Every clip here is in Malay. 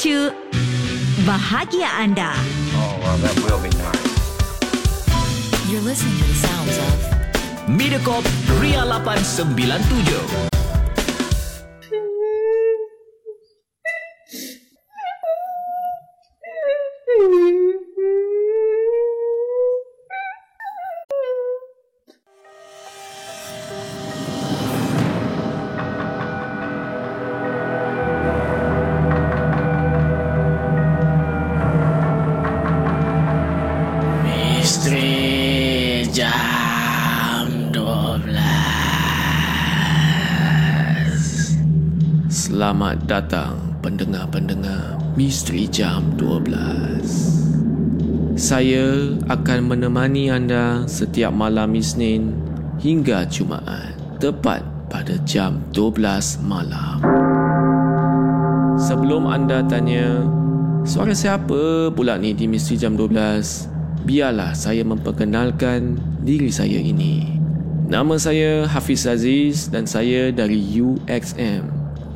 Pemacu bahagia anda. Oh, well, that will be nice. You're listening to the sounds of Mediacorp Ria 897. Jam 12 Selamat datang pendengar-pendengar Misteri jam 12 Saya akan menemani anda setiap malam Isnin hingga Jumaat Tepat pada jam 12 malam. Sebelum anda tanya Suara siapa pula ni di Misteri Jam 12? Biarlah saya memperkenalkan diri saya ini. Nama saya Hafiz Aziz dan saya dari UXM.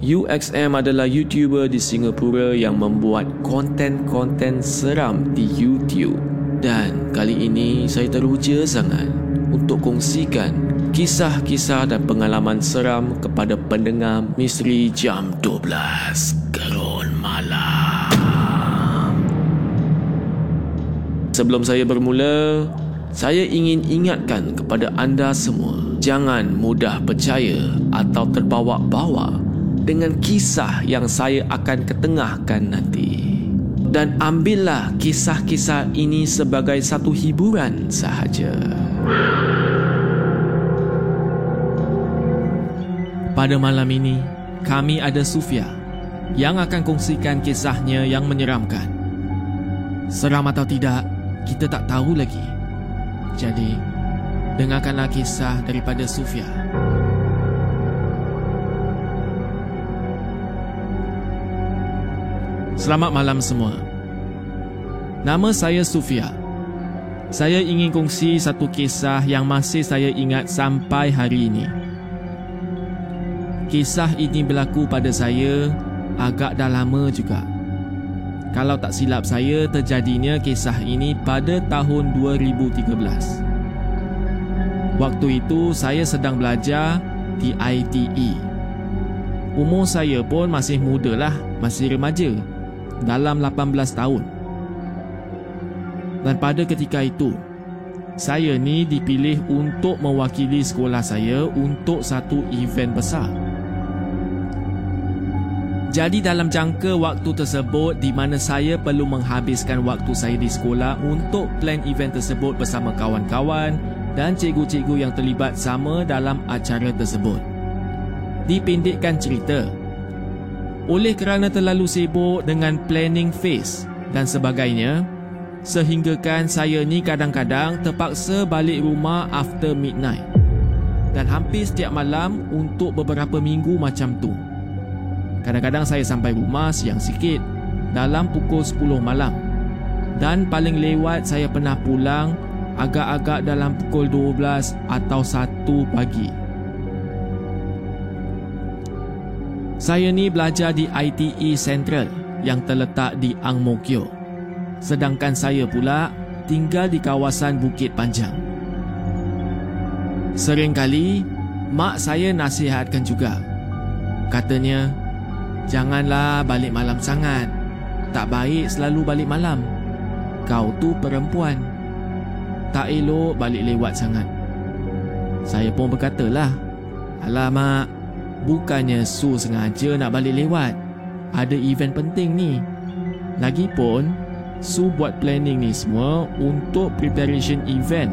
UXM adalah YouTuber di Singapura yang membuat konten-konten seram di YouTube. Dan kali ini saya teruja sangat untuk kongsikan kisah-kisah dan pengalaman seram kepada pendengar Misteri Jam 12 Gerun Malam. Sebelum saya bermula, saya ingin ingatkan kepada anda semua, jangan mudah percaya atau terbawa-bawa dengan kisah yang saya akan ketengahkan nanti. Dan ambillah kisah-kisah ini sebagai satu hiburan sahaja. Pada malam ini, kami ada Sufia yang akan kongsikan kisahnya yang menyeramkan. Seram atau tidak, kita tak tahu lagi. Jadi, dengarkanlah kisah daripada Sufia. Selamat malam semua. Nama saya Sufia. Saya ingin kongsi satu kisah yang masih saya ingat sampai hari ini. Kisah ini berlaku pada saya agak dah lama juga. Kalau tak silap saya, terjadinya kisah ini pada tahun 2013. Waktu itu saya sedang belajar di ITE. Umur saya pun masih muda lah, masih remaja, dalam 18 tahun. Dan pada ketika itu, saya ni dipilih untuk mewakili sekolah saya untuk satu event besar. Jadi dalam jangka waktu tersebut di mana saya perlu menghabiskan waktu saya di sekolah untuk plan event tersebut bersama kawan-kawan dan cikgu-cikgu yang terlibat sama dalam acara tersebut. Dipendekkan cerita, oleh kerana terlalu sibuk dengan planning phase dan sebagainya, sehinggakan saya ni kadang-kadang terpaksa balik rumah after midnight dan hampir setiap malam untuk beberapa minggu macam tu. Kadang-kadang saya sampai rumah siang sikit dalam pukul 10 malam. Dan paling lewat saya pernah pulang agak-agak dalam pukul 12 atau 1 pagi. Saya ni belajar di ITE Central yang terletak di Ang Mo Kio. Sedangkan saya pula tinggal di kawasan Bukit Panjang. Seringkali mak saya nasihatkan juga. Katanya, Janganlah balik malam sangat. Tak baik selalu balik malam. Kau tu perempuan. Tak elok balik lewat sangat. Saya pun berkatalah, Alamak, bukannya Su sengaja nak balik lewat. Ada event penting ni. Lagipun, Su buat planning ni semua untuk preparation event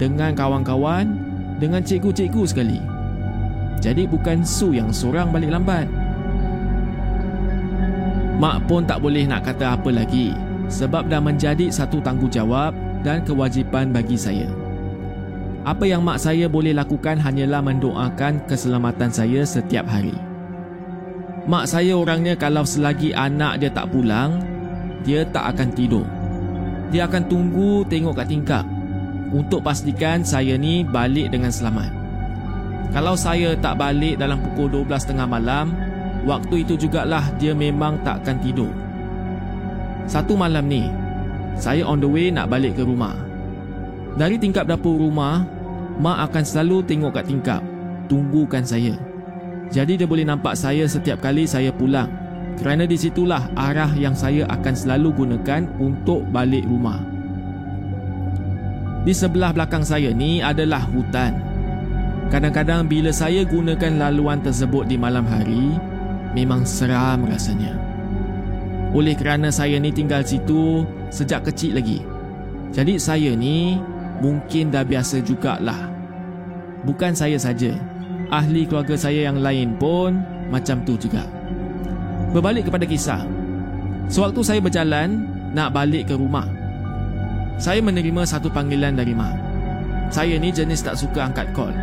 dengan kawan-kawan, dengan cikgu-cikgu sekali. Jadi bukan Su yang seorang balik lambat. Mak pun tak boleh nak kata apa lagi sebab dah menjadi satu tanggungjawab dan kewajipan bagi saya. Apa yang mak saya boleh lakukan hanyalah mendoakan keselamatan saya setiap hari. Mak saya orangnya kalau selagi anak dia tak pulang, dia tak akan tidur. Dia akan tunggu tengok kat tingkap untuk pastikan saya ni balik dengan selamat. Kalau saya tak balik dalam pukul 12.30 malam, waktu itu jugalah dia memang tak akan tidur. Satu malam ni, saya on the way nak balik ke rumah. Dari tingkap dapur rumah, mak akan selalu tengok kat tingkap, tunggukan saya. Jadi dia boleh nampak saya setiap kali saya pulang. Kerana di situlah arah yang saya akan selalu gunakan untuk balik rumah. Di sebelah belakang saya ni adalah hutan. Kadang-kadang bila saya gunakan laluan tersebut di malam hari, memang seram rasanya. Oleh kerana saya ni tinggal situ sejak kecil lagi. Jadi saya ni mungkin dah biasa jugalah. Bukan saya saja, ahli keluarga saya yang lain pun macam tu juga. Berbalik kepada kisah. Sewaktu saya berjalan nak balik ke rumah, saya menerima satu panggilan dari mak. Saya ni jenis tak suka angkat call.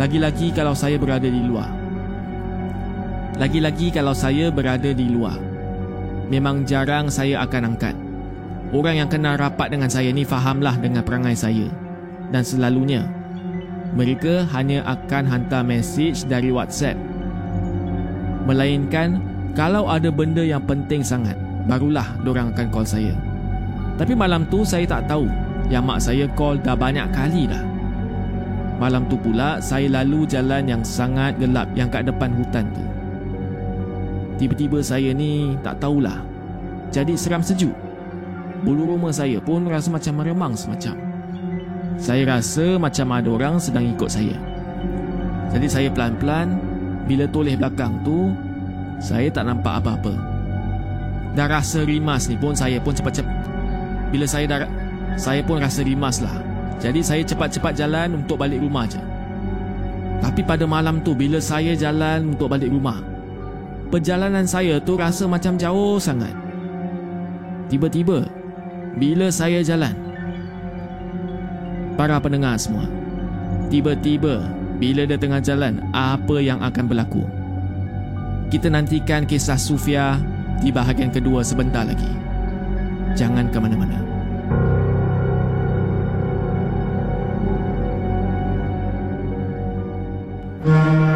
Lagi-lagi kalau saya berada di luar. Lagi-lagi kalau saya berada di luar. Memang jarang saya akan angkat. Orang yang kenal rapat dengan saya ni fahamlah dengan perangai saya. Dan selalunya, mereka hanya akan hantar mesej dari WhatsApp. Melainkan, kalau ada benda yang penting sangat, barulah diorang akan call saya. Tapi malam tu saya tak tahu yang mak saya call dah banyak kali dah. Malam tu pula saya lalu jalan yang sangat gelap yang kat depan hutan tu. Tiba-tiba saya ni tak tahulah. Jadi seram sejuk. Bulu rumah saya pun rasa macam meremang semacam. Saya rasa macam ada orang sedang ikut saya. Jadi saya pelan-pelan bila toleh belakang tu saya tak nampak apa-apa. Dah rasa rimas ni pun saya pun cepat-cepat bila saya dah saya pun rasa rimas lah. Jadi saya cepat-cepat jalan untuk balik rumah je. Tapi pada malam tu bila saya jalan untuk balik rumah, perjalanan saya tu rasa macam jauh sangat. Tiba-tiba bila saya jalan para pendengar semua, tiba-tiba bila dia tengah jalan, apa yang akan berlaku? Kita nantikan kisah Sufia di bahagian kedua sebentar lagi. Jangan ke mana-mana. Hashtag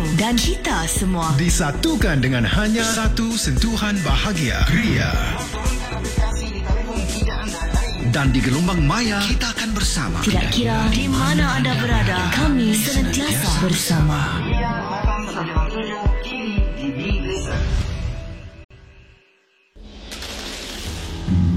dan kita semua. Disatukan dengan hanya satu sentuhan bahagia Ria Dan di gelombang maya kita akan bersama. Tidak kira di mana anda berada, kami senantiasa bersama.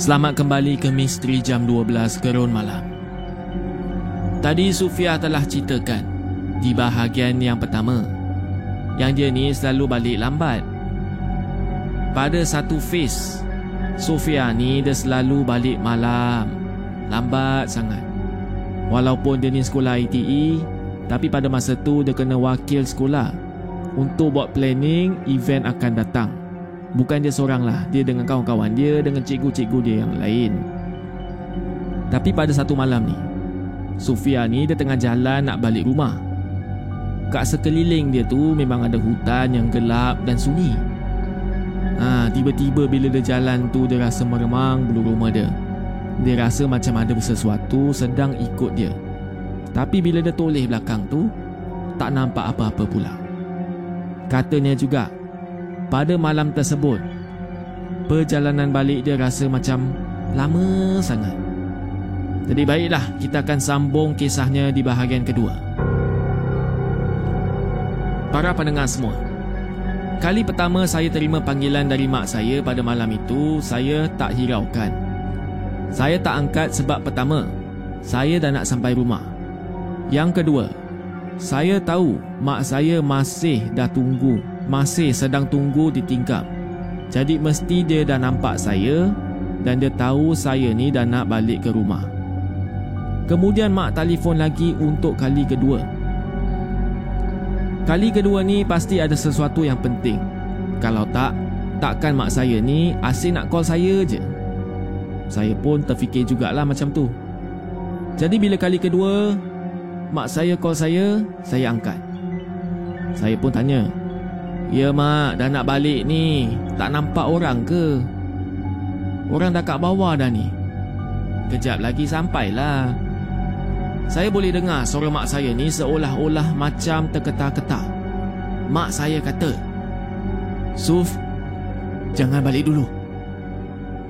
Selamat kembali ke Misteri Jam 12 Gerun Malam. Tadi Sufia telah ceritakan di bahagian yang pertama yang dia ni selalu balik lambat. Pada satu phase, Sofia ni dia selalu balik malam. Lambat sangat. Walaupun dia ni sekolah ITE, tapi pada masa tu dia kena wakil sekolah untuk buat planning event akan datang. Bukan dia seorang lah, dia dengan kawan-kawan dia, dengan cikgu-cikgu dia yang lain. Tapi pada satu malam ni, Sofia ni dia tengah jalan nak balik rumah. Kat sekeliling dia tu memang ada hutan yang gelap dan sunyi. Ha, tiba-tiba bila dia jalan tu dia rasa meremang bulu rumah dia. Dia rasa macam ada sesuatu sedang ikut dia. Tapi bila dia toleh belakang tu, tak nampak apa-apa pula. Katanya juga, pada malam tersebut, perjalanan balik dia rasa macam lama sangat. Jadi baiklah, kita akan sambung kisahnya di bahagian kedua. Para pendengar semua, kali pertama saya terima panggilan dari mak saya pada malam itu, saya tak hiraukan. Saya tak angkat sebab pertama, saya dah nak sampai rumah. Yang kedua, saya tahu mak saya masih dah tunggu, masih sedang tunggu di tingkap. Jadi mesti dia dah nampak saya dan dia tahu saya ni dah nak balik ke rumah. Kemudian mak telefon lagi untuk kali kedua. Kali kedua ni pasti ada sesuatu yang penting. Kalau tak, takkan mak saya ni asyik nak call saya je. Saya pun terfikir jugalah macam tu. Jadi bila kali kedua, mak saya call saya, saya angkat. Saya pun tanya, Ya mak, dah nak balik ni. Tak nampak orang ke? Orang dah kat bawah dah ni. Kejap lagi sampailah. Saya boleh dengar suara mak saya ni seolah-olah macam terketar-ketar. Mak saya kata, Suf, jangan balik dulu.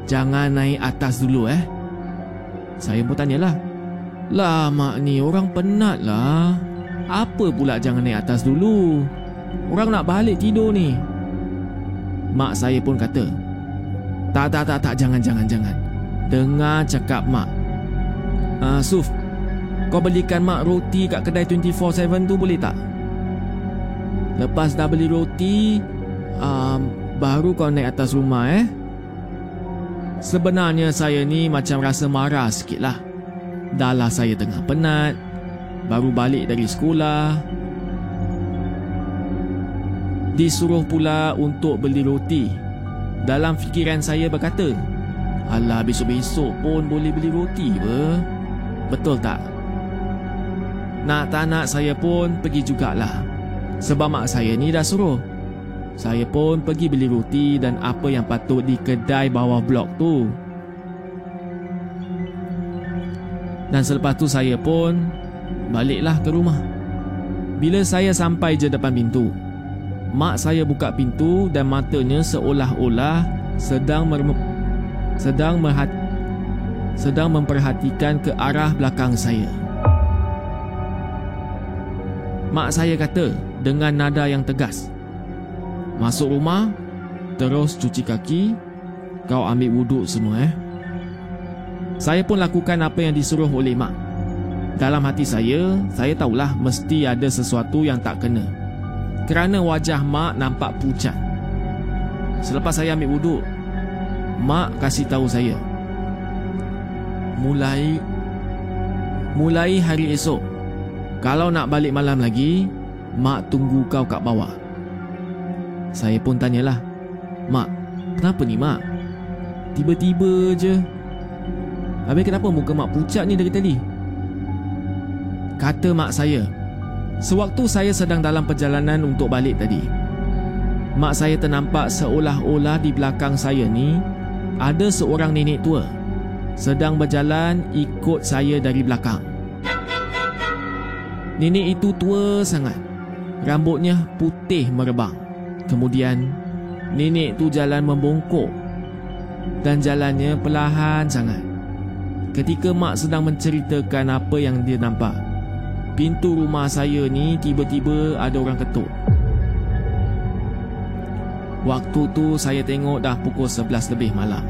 Jangan naik atas dulu eh. Saya pun tanyalah. Lah mak ni orang penat lah. Apa pula jangan naik atas dulu? Orang nak balik tidur ni. Mak saya pun kata, tak, tak, tak, tak, jangan, jangan, jangan. Dengar cakap mak. Uh, Suf, kau belikan mak roti kat kedai 24-7 tu boleh tak? Lepas dah beli roti, um, baru kau naik atas rumah eh. Sebenarnya saya ni macam rasa marah sikit lah. Dah lah saya tengah penat. Baru balik dari sekolah. Disuruh pula untuk beli roti. Dalam fikiran saya berkata, Alah besok-besok pun boleh beli roti apa? Betul tak? Nak tak nak saya pun pergi jugalah. Sebab mak saya ni dah suruh. Saya pun pergi beli roti dan apa yang patut di kedai bawah blok tu. Dan selepas tu saya pun baliklah ke rumah. Bila saya sampai je depan pintu, mak saya buka pintu dan matanya seolah-olah sedang merem- sedang merhat- sedang memperhatikan ke arah belakang saya. Mak saya kata dengan nada yang tegas. Masuk rumah, terus cuci kaki, kau ambil wuduk semua eh. Saya pun lakukan apa yang disuruh oleh mak. Dalam hati saya, saya tahulah mesti ada sesuatu yang tak kena. Kerana wajah mak nampak pucat. Selepas saya ambil wuduk, mak kasih tahu saya. Mulai mulai hari esok, kalau nak balik malam lagi, mak tunggu kau kat bawah. Saya pun tanyalah, Mak, kenapa ni mak? Tiba-tiba je. Habis kenapa muka mak pucat ni dari tadi? Kata mak saya, sewaktu saya sedang dalam perjalanan untuk balik tadi, mak saya ternampak seolah-olah di belakang saya ni ada seorang nenek tua sedang berjalan ikut saya dari belakang. Nenek itu tua sangat. Rambutnya putih merebang. Kemudian, nenek itu jalan membongkok dan jalannya perlahan sangat. Ketika mak sedang menceritakan apa yang dia nampak, pintu rumah saya ni tiba-tiba ada orang ketuk. Waktu tu saya tengok dah pukul 11 lebih malam.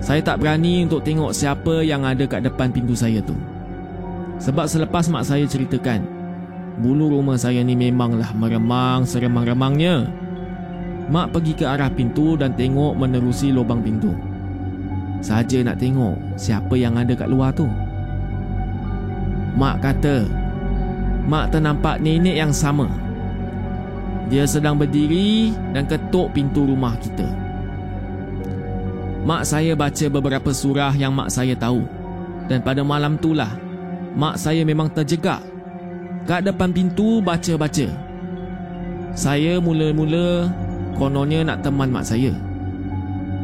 Saya tak berani untuk tengok siapa yang ada kat depan pintu saya tu. Sebab selepas mak saya ceritakan, bulu rumah saya ni memanglah meremang seremang-remangnya. Mak pergi ke arah pintu dan tengok menerusi lubang pintu. Saja nak tengok siapa yang ada kat luar tu. Mak kata, Mak ternampak nenek yang sama. Dia sedang berdiri dan ketuk pintu rumah kita. Mak saya baca beberapa surah yang mak saya tahu. Dan pada malam itulah, mak saya memang terjegak. Kat depan pintu baca-baca. Saya mula-mula kononnya nak teman mak saya.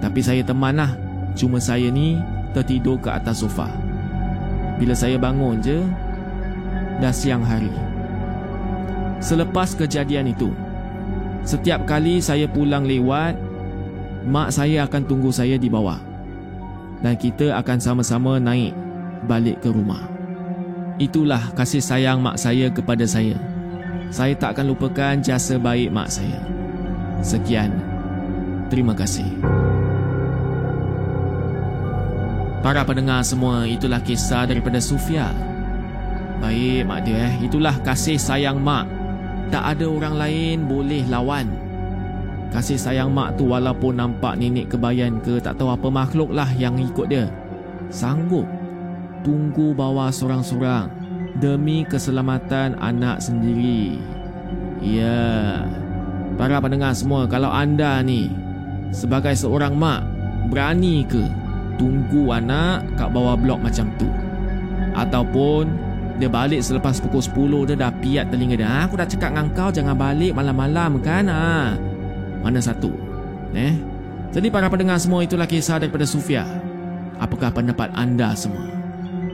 Tapi saya teman lah. Cuma saya ni tertidur ke atas sofa. Bila saya bangun je, dah siang hari. Selepas kejadian itu, setiap kali saya pulang lewat, mak saya akan tunggu saya di bawah. Dan kita akan sama-sama naik balik ke rumah. Itulah kasih sayang mak saya kepada saya. Saya tak akan lupakan jasa baik mak saya. Sekian. Terima kasih. Para pendengar semua, itulah kisah daripada Sufia. Baik mak dia eh, itulah kasih sayang mak. Tak ada orang lain boleh lawan. Kasih sayang mak tu walaupun nampak nenek kebayan ke tak tahu apa makhluk lah yang ikut dia. Sanggup tunggu bawah seorang-seorang demi keselamatan anak sendiri. Ya. Para pendengar semua, kalau anda ni sebagai seorang mak berani ke tunggu anak kat bawah blok macam tu? Ataupun dia balik selepas pukul 10 dia dah piat telinga dia. Ha, aku dah cakap dengan kau jangan balik malam-malam kan? Ha. Mana satu? Eh? Jadi para pendengar semua itulah kisah daripada Sufia. Apakah pendapat anda semua?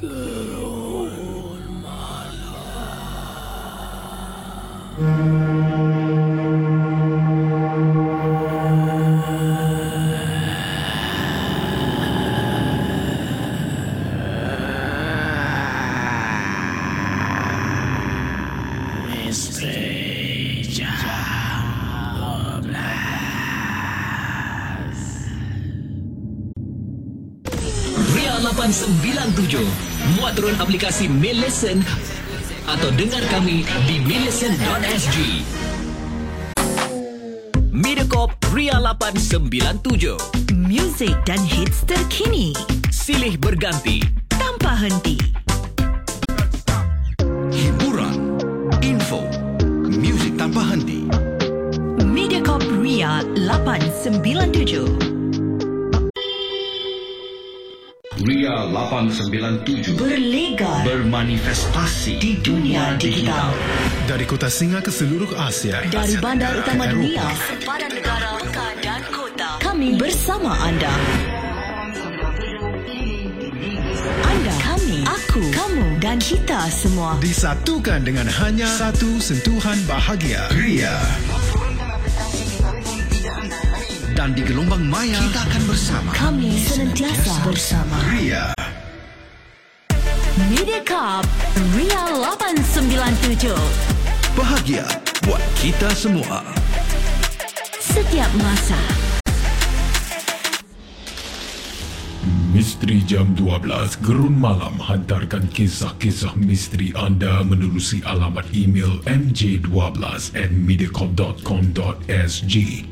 Gerun Ria aplikasi Millicent Atau dengar kami di millicent.sg Mediacorp Ria 897 Muzik dan hits terkini Silih berganti tanpa henti. Hiburan, info, muzik tanpa henti. Mediacorp Ria 897. Ria 897 Berlegar bermanifestasi di dunia digital. Dari kota Singa ke seluruh Asia. Dari Asia bandar Tenggara utama dunia, sempadan negara, pekan dan kota. Kami bersama anda. Anda, kami, aku, kamu dan kita semua. Disatukan dengan hanya satu sentuhan bahagia. Ria. dan di gelombang maya kita akan bersama. Kami senantiasa bersama. Ria. Mediacorp Ria 897. Bahagia buat kita semua. Setiap masa. Misteri Jam 12 Gerun Malam hantarkan kisah-kisah misteri anda menerusi alamat email mj12 at mediacorp.com.sg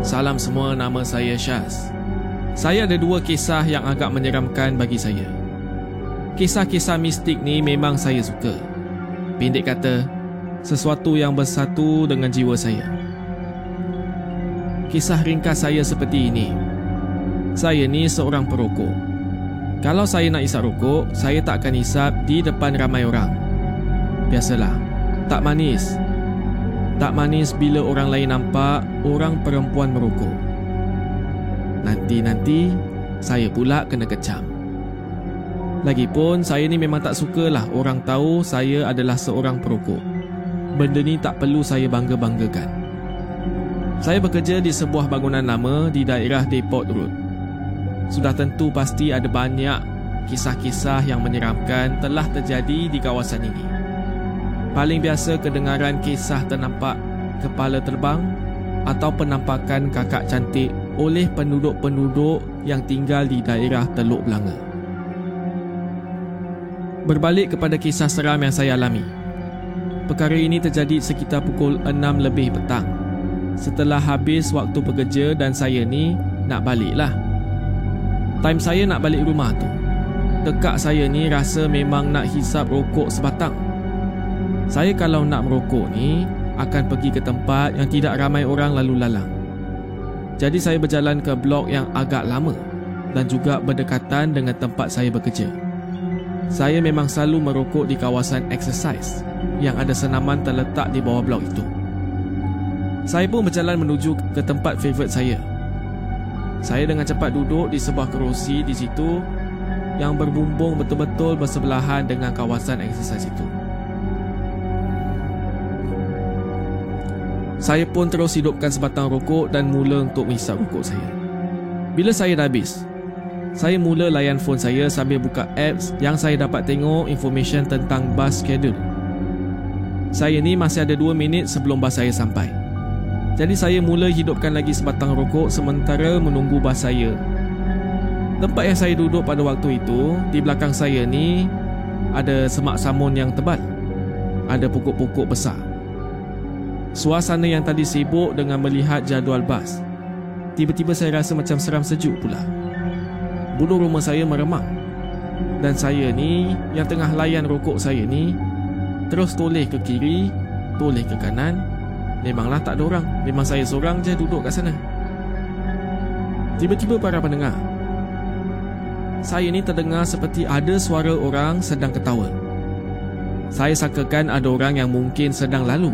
Salam semua, nama saya Syaz. Saya ada dua kisah yang agak menyeramkan bagi saya. Kisah-kisah mistik ni memang saya suka. Pendek kata, sesuatu yang bersatu dengan jiwa saya. Kisah ringkas saya seperti ini. Saya ni seorang perokok. Kalau saya nak isap rokok, saya tak akan isap di depan ramai orang. Biasalah, tak manis. Tak manis bila orang lain nampak orang perempuan merokok. Nanti-nanti, saya pula kena kecam. Lagipun, saya ni memang tak sukalah orang tahu saya adalah seorang perokok. Benda ni tak perlu saya bangga-banggakan. Saya bekerja di sebuah bangunan lama di daerah Depot Road. Sudah tentu pasti ada banyak kisah-kisah yang menyeramkan telah terjadi di kawasan ini. Paling biasa kedengaran kisah ternampak kepala terbang atau penampakan kakak cantik oleh penduduk-penduduk yang tinggal di daerah Teluk Belanga. Berbalik kepada kisah seram yang saya alami. Perkara ini terjadi sekitar pukul 6 lebih petang setelah habis waktu bekerja dan saya ni nak balik lah. Time saya nak balik rumah tu. Tekak saya ni rasa memang nak hisap rokok sebatang. Saya kalau nak merokok ni akan pergi ke tempat yang tidak ramai orang lalu lalang. Jadi saya berjalan ke blok yang agak lama dan juga berdekatan dengan tempat saya bekerja. Saya memang selalu merokok di kawasan exercise yang ada senaman terletak di bawah blok itu. Saya pun berjalan menuju ke tempat favourite saya. Saya dengan cepat duduk di sebuah kerusi di situ yang berbumbung betul-betul bersebelahan dengan kawasan exercise itu. Saya pun terus hidupkan sebatang rokok dan mula untuk menghisap rokok saya. Bila saya dah habis, saya mula layan phone saya sambil buka apps yang saya dapat tengok information tentang bus schedule. Saya ni masih ada 2 minit sebelum bas saya sampai. Jadi saya mula hidupkan lagi sebatang rokok sementara menunggu bas saya. Tempat yang saya duduk pada waktu itu, di belakang saya ni ada semak samun yang tebal. Ada pokok-pokok besar. Suasana yang tadi sibuk dengan melihat jadual bas. Tiba-tiba saya rasa macam seram sejuk pula. Bulu rumah saya meremang. Dan saya ni yang tengah layan rokok saya ni terus toleh ke kiri, toleh ke kanan Memanglah tak ada orang. Memang saya seorang je duduk kat sana. Tiba-tiba para pendengar. Saya ni terdengar seperti ada suara orang sedang ketawa. Saya sangkakan ada orang yang mungkin sedang lalu.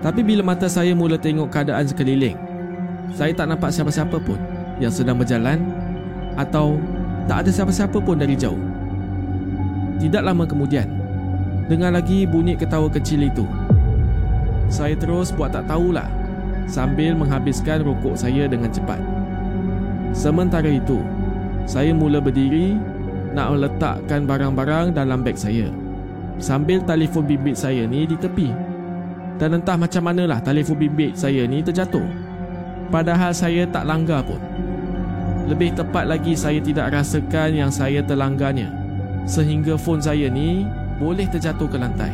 Tapi bila mata saya mula tengok keadaan sekeliling, saya tak nampak siapa-siapa pun yang sedang berjalan atau tak ada siapa-siapa pun dari jauh. Tidak lama kemudian, dengar lagi bunyi ketawa kecil itu. Saya terus buat tak tahulah sambil menghabiskan rokok saya dengan cepat. Sementara itu, saya mula berdiri nak meletakkan barang-barang dalam beg saya. Sambil telefon bimbit saya ni di tepi. Dan entah macam manalah telefon bimbit saya ni terjatuh. Padahal saya tak langgar pun. Lebih tepat lagi saya tidak rasakan yang saya terlanggarnya. Sehingga fon saya ni boleh terjatuh ke lantai.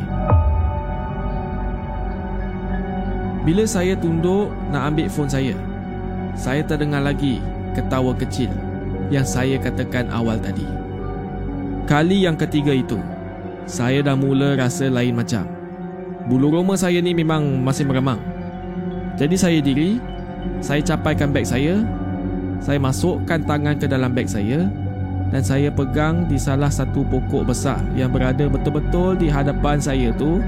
Bila saya tunduk nak ambil fon saya, saya terdengar lagi ketawa kecil yang saya katakan awal tadi. Kali yang ketiga itu, saya dah mula rasa lain macam. Bulu roma saya ni memang masih meremang. Jadi saya diri, saya capaikan beg saya, saya masukkan tangan ke dalam beg saya dan saya pegang di salah satu pokok besar yang berada betul-betul di hadapan saya tu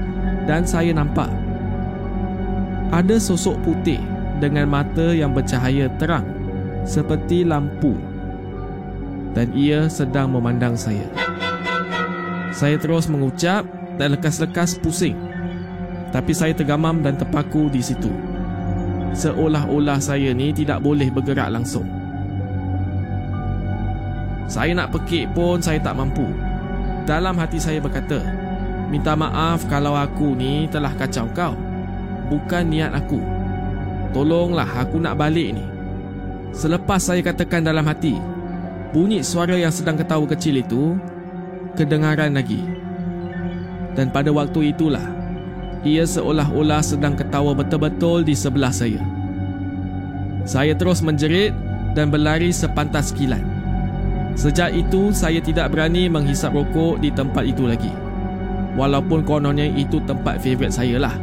dan saya nampak ada sosok putih dengan mata yang bercahaya terang seperti lampu dan ia sedang memandang saya. Saya terus mengucap dan lekas-lekas pusing. Tapi saya tergamam dan terpaku di situ. Seolah-olah saya ni tidak boleh bergerak langsung. Saya nak pekik pun saya tak mampu. Dalam hati saya berkata, minta maaf kalau aku ni telah kacau kau bukan niat aku. Tolonglah aku nak balik ni. Selepas saya katakan dalam hati, bunyi suara yang sedang ketawa kecil itu kedengaran lagi. Dan pada waktu itulah, ia seolah-olah sedang ketawa betul-betul di sebelah saya. Saya terus menjerit dan berlari sepantas kilat. Sejak itu, saya tidak berani menghisap rokok di tempat itu lagi. Walaupun kononnya itu tempat favorit saya lah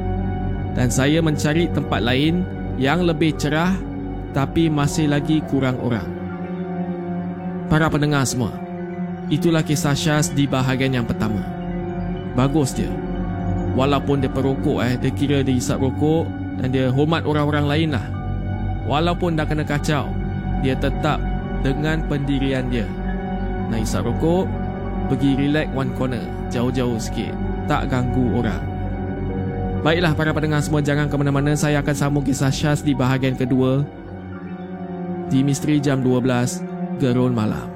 dan saya mencari tempat lain yang lebih cerah tapi masih lagi kurang orang. Para pendengar semua, itulah kisah Syaz di bahagian yang pertama. Bagus dia. Walaupun dia perokok eh, dia kira dia isap rokok dan dia hormat orang-orang lain lah. Walaupun dah kena kacau, dia tetap dengan pendirian dia. Nak isap rokok, pergi relax one corner, jauh-jauh sikit. Tak ganggu orang. Baiklah para pendengar semua jangan ke mana-mana saya akan sambung kisah Syaz di bahagian kedua di Misteri Jam 12 Gerun Malam.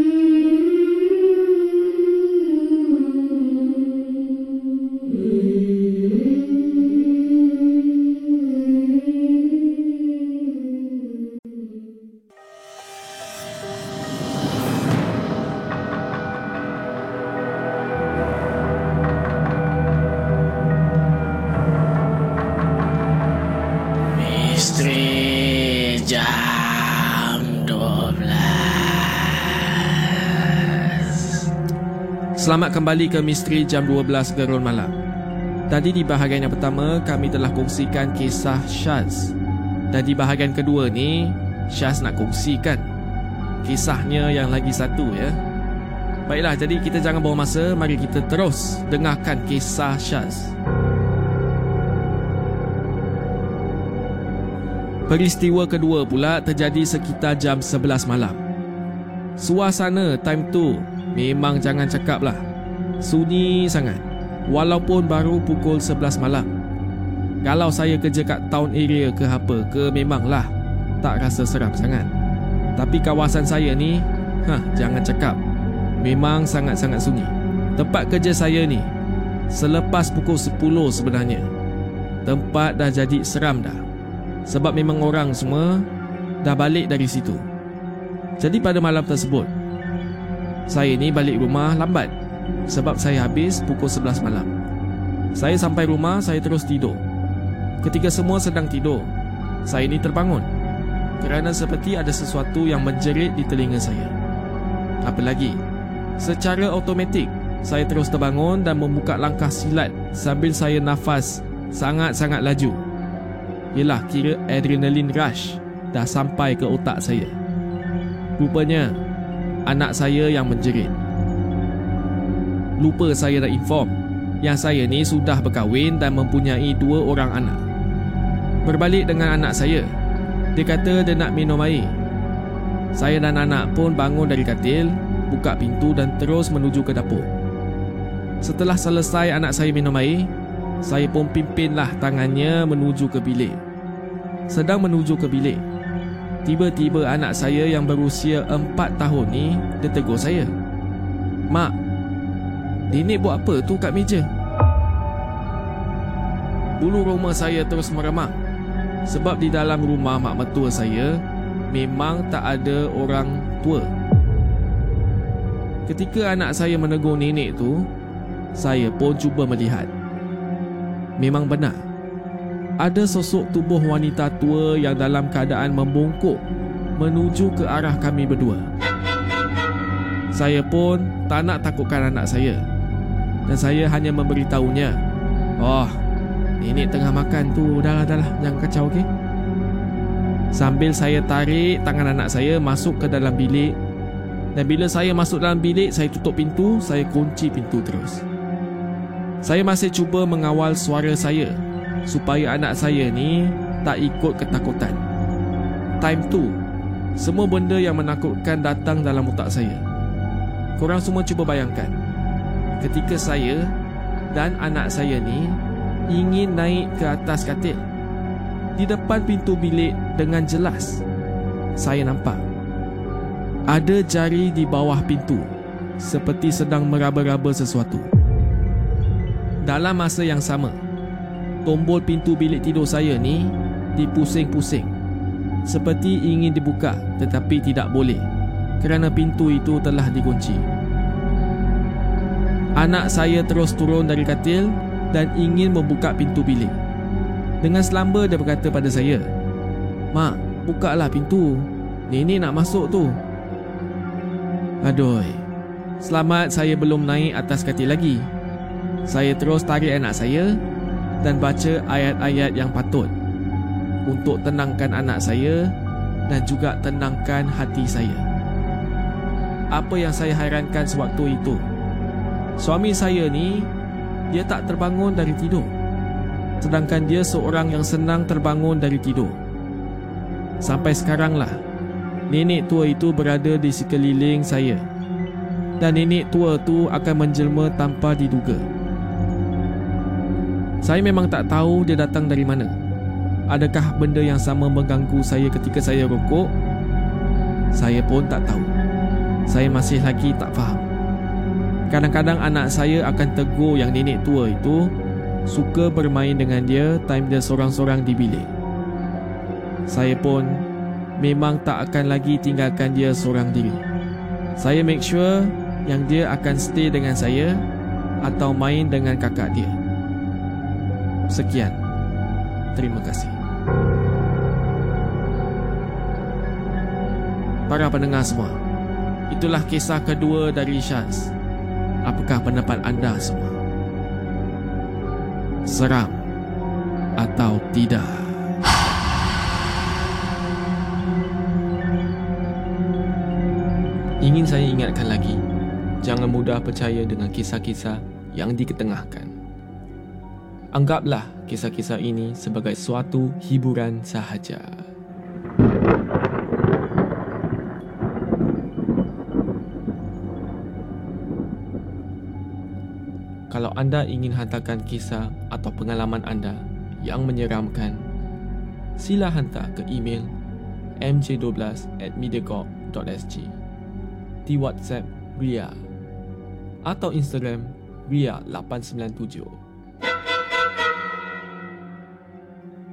Selamat kembali ke Misteri Jam 12 Gerun Malam. Tadi di bahagian yang pertama kami telah kongsikan kisah Syaz. Dan di bahagian kedua ni Syaz nak kongsikan kisahnya yang lagi satu ya. Baiklah, jadi kita jangan buang masa, mari kita terus dengarkan kisah Syaz. Peristiwa kedua pula terjadi sekitar jam 11 malam. Suasana time tu memang jangan cakap lah. Sunyi sangat. Walaupun baru pukul 11 malam. Kalau saya kerja kat town area ke apa ke memanglah tak rasa seram sangat. Tapi kawasan saya ni, ha jangan cakap. Memang sangat-sangat sunyi. Tempat kerja saya ni selepas pukul 10 sebenarnya. Tempat dah jadi seram dah. Sebab memang orang semua dah balik dari situ. Jadi pada malam tersebut, saya ni balik rumah lambat sebab saya habis pukul 11 malam. Saya sampai rumah, saya terus tidur. Ketika semua sedang tidur, saya ni terbangun kerana seperti ada sesuatu yang menjerit di telinga saya. Apa lagi? Secara automatik, saya terus terbangun dan membuka langkah silat sambil saya nafas sangat-sangat laju. Yelah kira adrenaline rush dah sampai ke otak saya. Rupanya anak saya yang menjerit. Lupa saya nak inform yang saya ni sudah berkahwin dan mempunyai dua orang anak. Berbalik dengan anak saya, dia kata dia nak minum air. Saya dan anak pun bangun dari katil, buka pintu dan terus menuju ke dapur. Setelah selesai anak saya minum air, saya pun pimpinlah tangannya menuju ke bilik. Sedang menuju ke bilik. Tiba-tiba anak saya yang berusia 4 tahun ni dia tegur saya. Mak, Nenek buat apa tu kat meja? Bulu rumah saya terus meremak sebab di dalam rumah mak mertua saya memang tak ada orang tua. Ketika anak saya menegur nenek tu, saya pun cuba melihat. Memang benar. Ada sosok tubuh wanita tua yang dalam keadaan membungkuk menuju ke arah kami berdua. Saya pun tak nak takutkan anak saya. Dan saya hanya memberitahunya Oh Nenek tengah makan tu Dah lah dah lah Jangan kacau okey? Sambil saya tarik tangan anak saya Masuk ke dalam bilik. Dan bila saya masuk dalam bilik Saya tutup pintu Saya kunci pintu terus. Saya masih cuba mengawal suara saya Supaya anak saya ni Tak ikut ketakutan Time tu Semua benda yang menakutkan datang dalam otak saya Korang semua cuba bayangkan ketika saya dan anak saya ni ingin naik ke atas katil. Di depan pintu bilik dengan jelas saya nampak ada jari di bawah pintu seperti sedang meraba-raba sesuatu. Dalam masa yang sama, tombol pintu bilik tidur saya ni dipusing-pusing seperti ingin dibuka tetapi tidak boleh kerana pintu itu telah dikunci. Anak saya terus turun dari katil dan ingin membuka pintu bilik. Dengan selamba dia berkata pada saya, Mak, bukalah pintu. Nenek nak masuk tu. Aduh, selamat saya belum naik atas katil lagi. Saya terus tarik anak saya dan baca ayat-ayat yang patut untuk tenangkan anak saya dan juga tenangkan hati saya. Apa yang saya hairankan sewaktu itu, Suami saya ni Dia tak terbangun dari tidur. Sedangkan dia seorang yang senang terbangun dari tidur. Sampai sekarang lah Nenek tua itu berada di sekeliling saya. Dan nenek tua tu akan menjelma tanpa diduga Saya memang tak tahu dia datang dari mana Adakah benda yang sama mengganggu saya ketika saya rokok? Saya pun tak tahu Saya masih lagi tak faham Kadang-kadang anak saya akan tegur yang nenek tua itu suka bermain dengan dia time dia seorang-seorang di bilik. Saya pun memang tak akan lagi tinggalkan dia seorang diri. Saya make sure yang dia akan stay dengan saya atau main dengan kakak dia. Sekian. Terima kasih. Para pendengar semua, itulah kisah kedua dari Syaz. Apakah pendapat anda semua? Seram atau tidak? Ingin saya ingatkan lagi, jangan mudah percaya dengan kisah-kisah yang diketengahkan. Anggaplah kisah-kisah ini sebagai suatu hiburan sahaja. Kalau anda ingin hantarkan kisah atau pengalaman anda yang menyeramkan, sila hantar ke email mj12 at mediacorp.sg di WhatsApp Ria atau Instagram Ria897.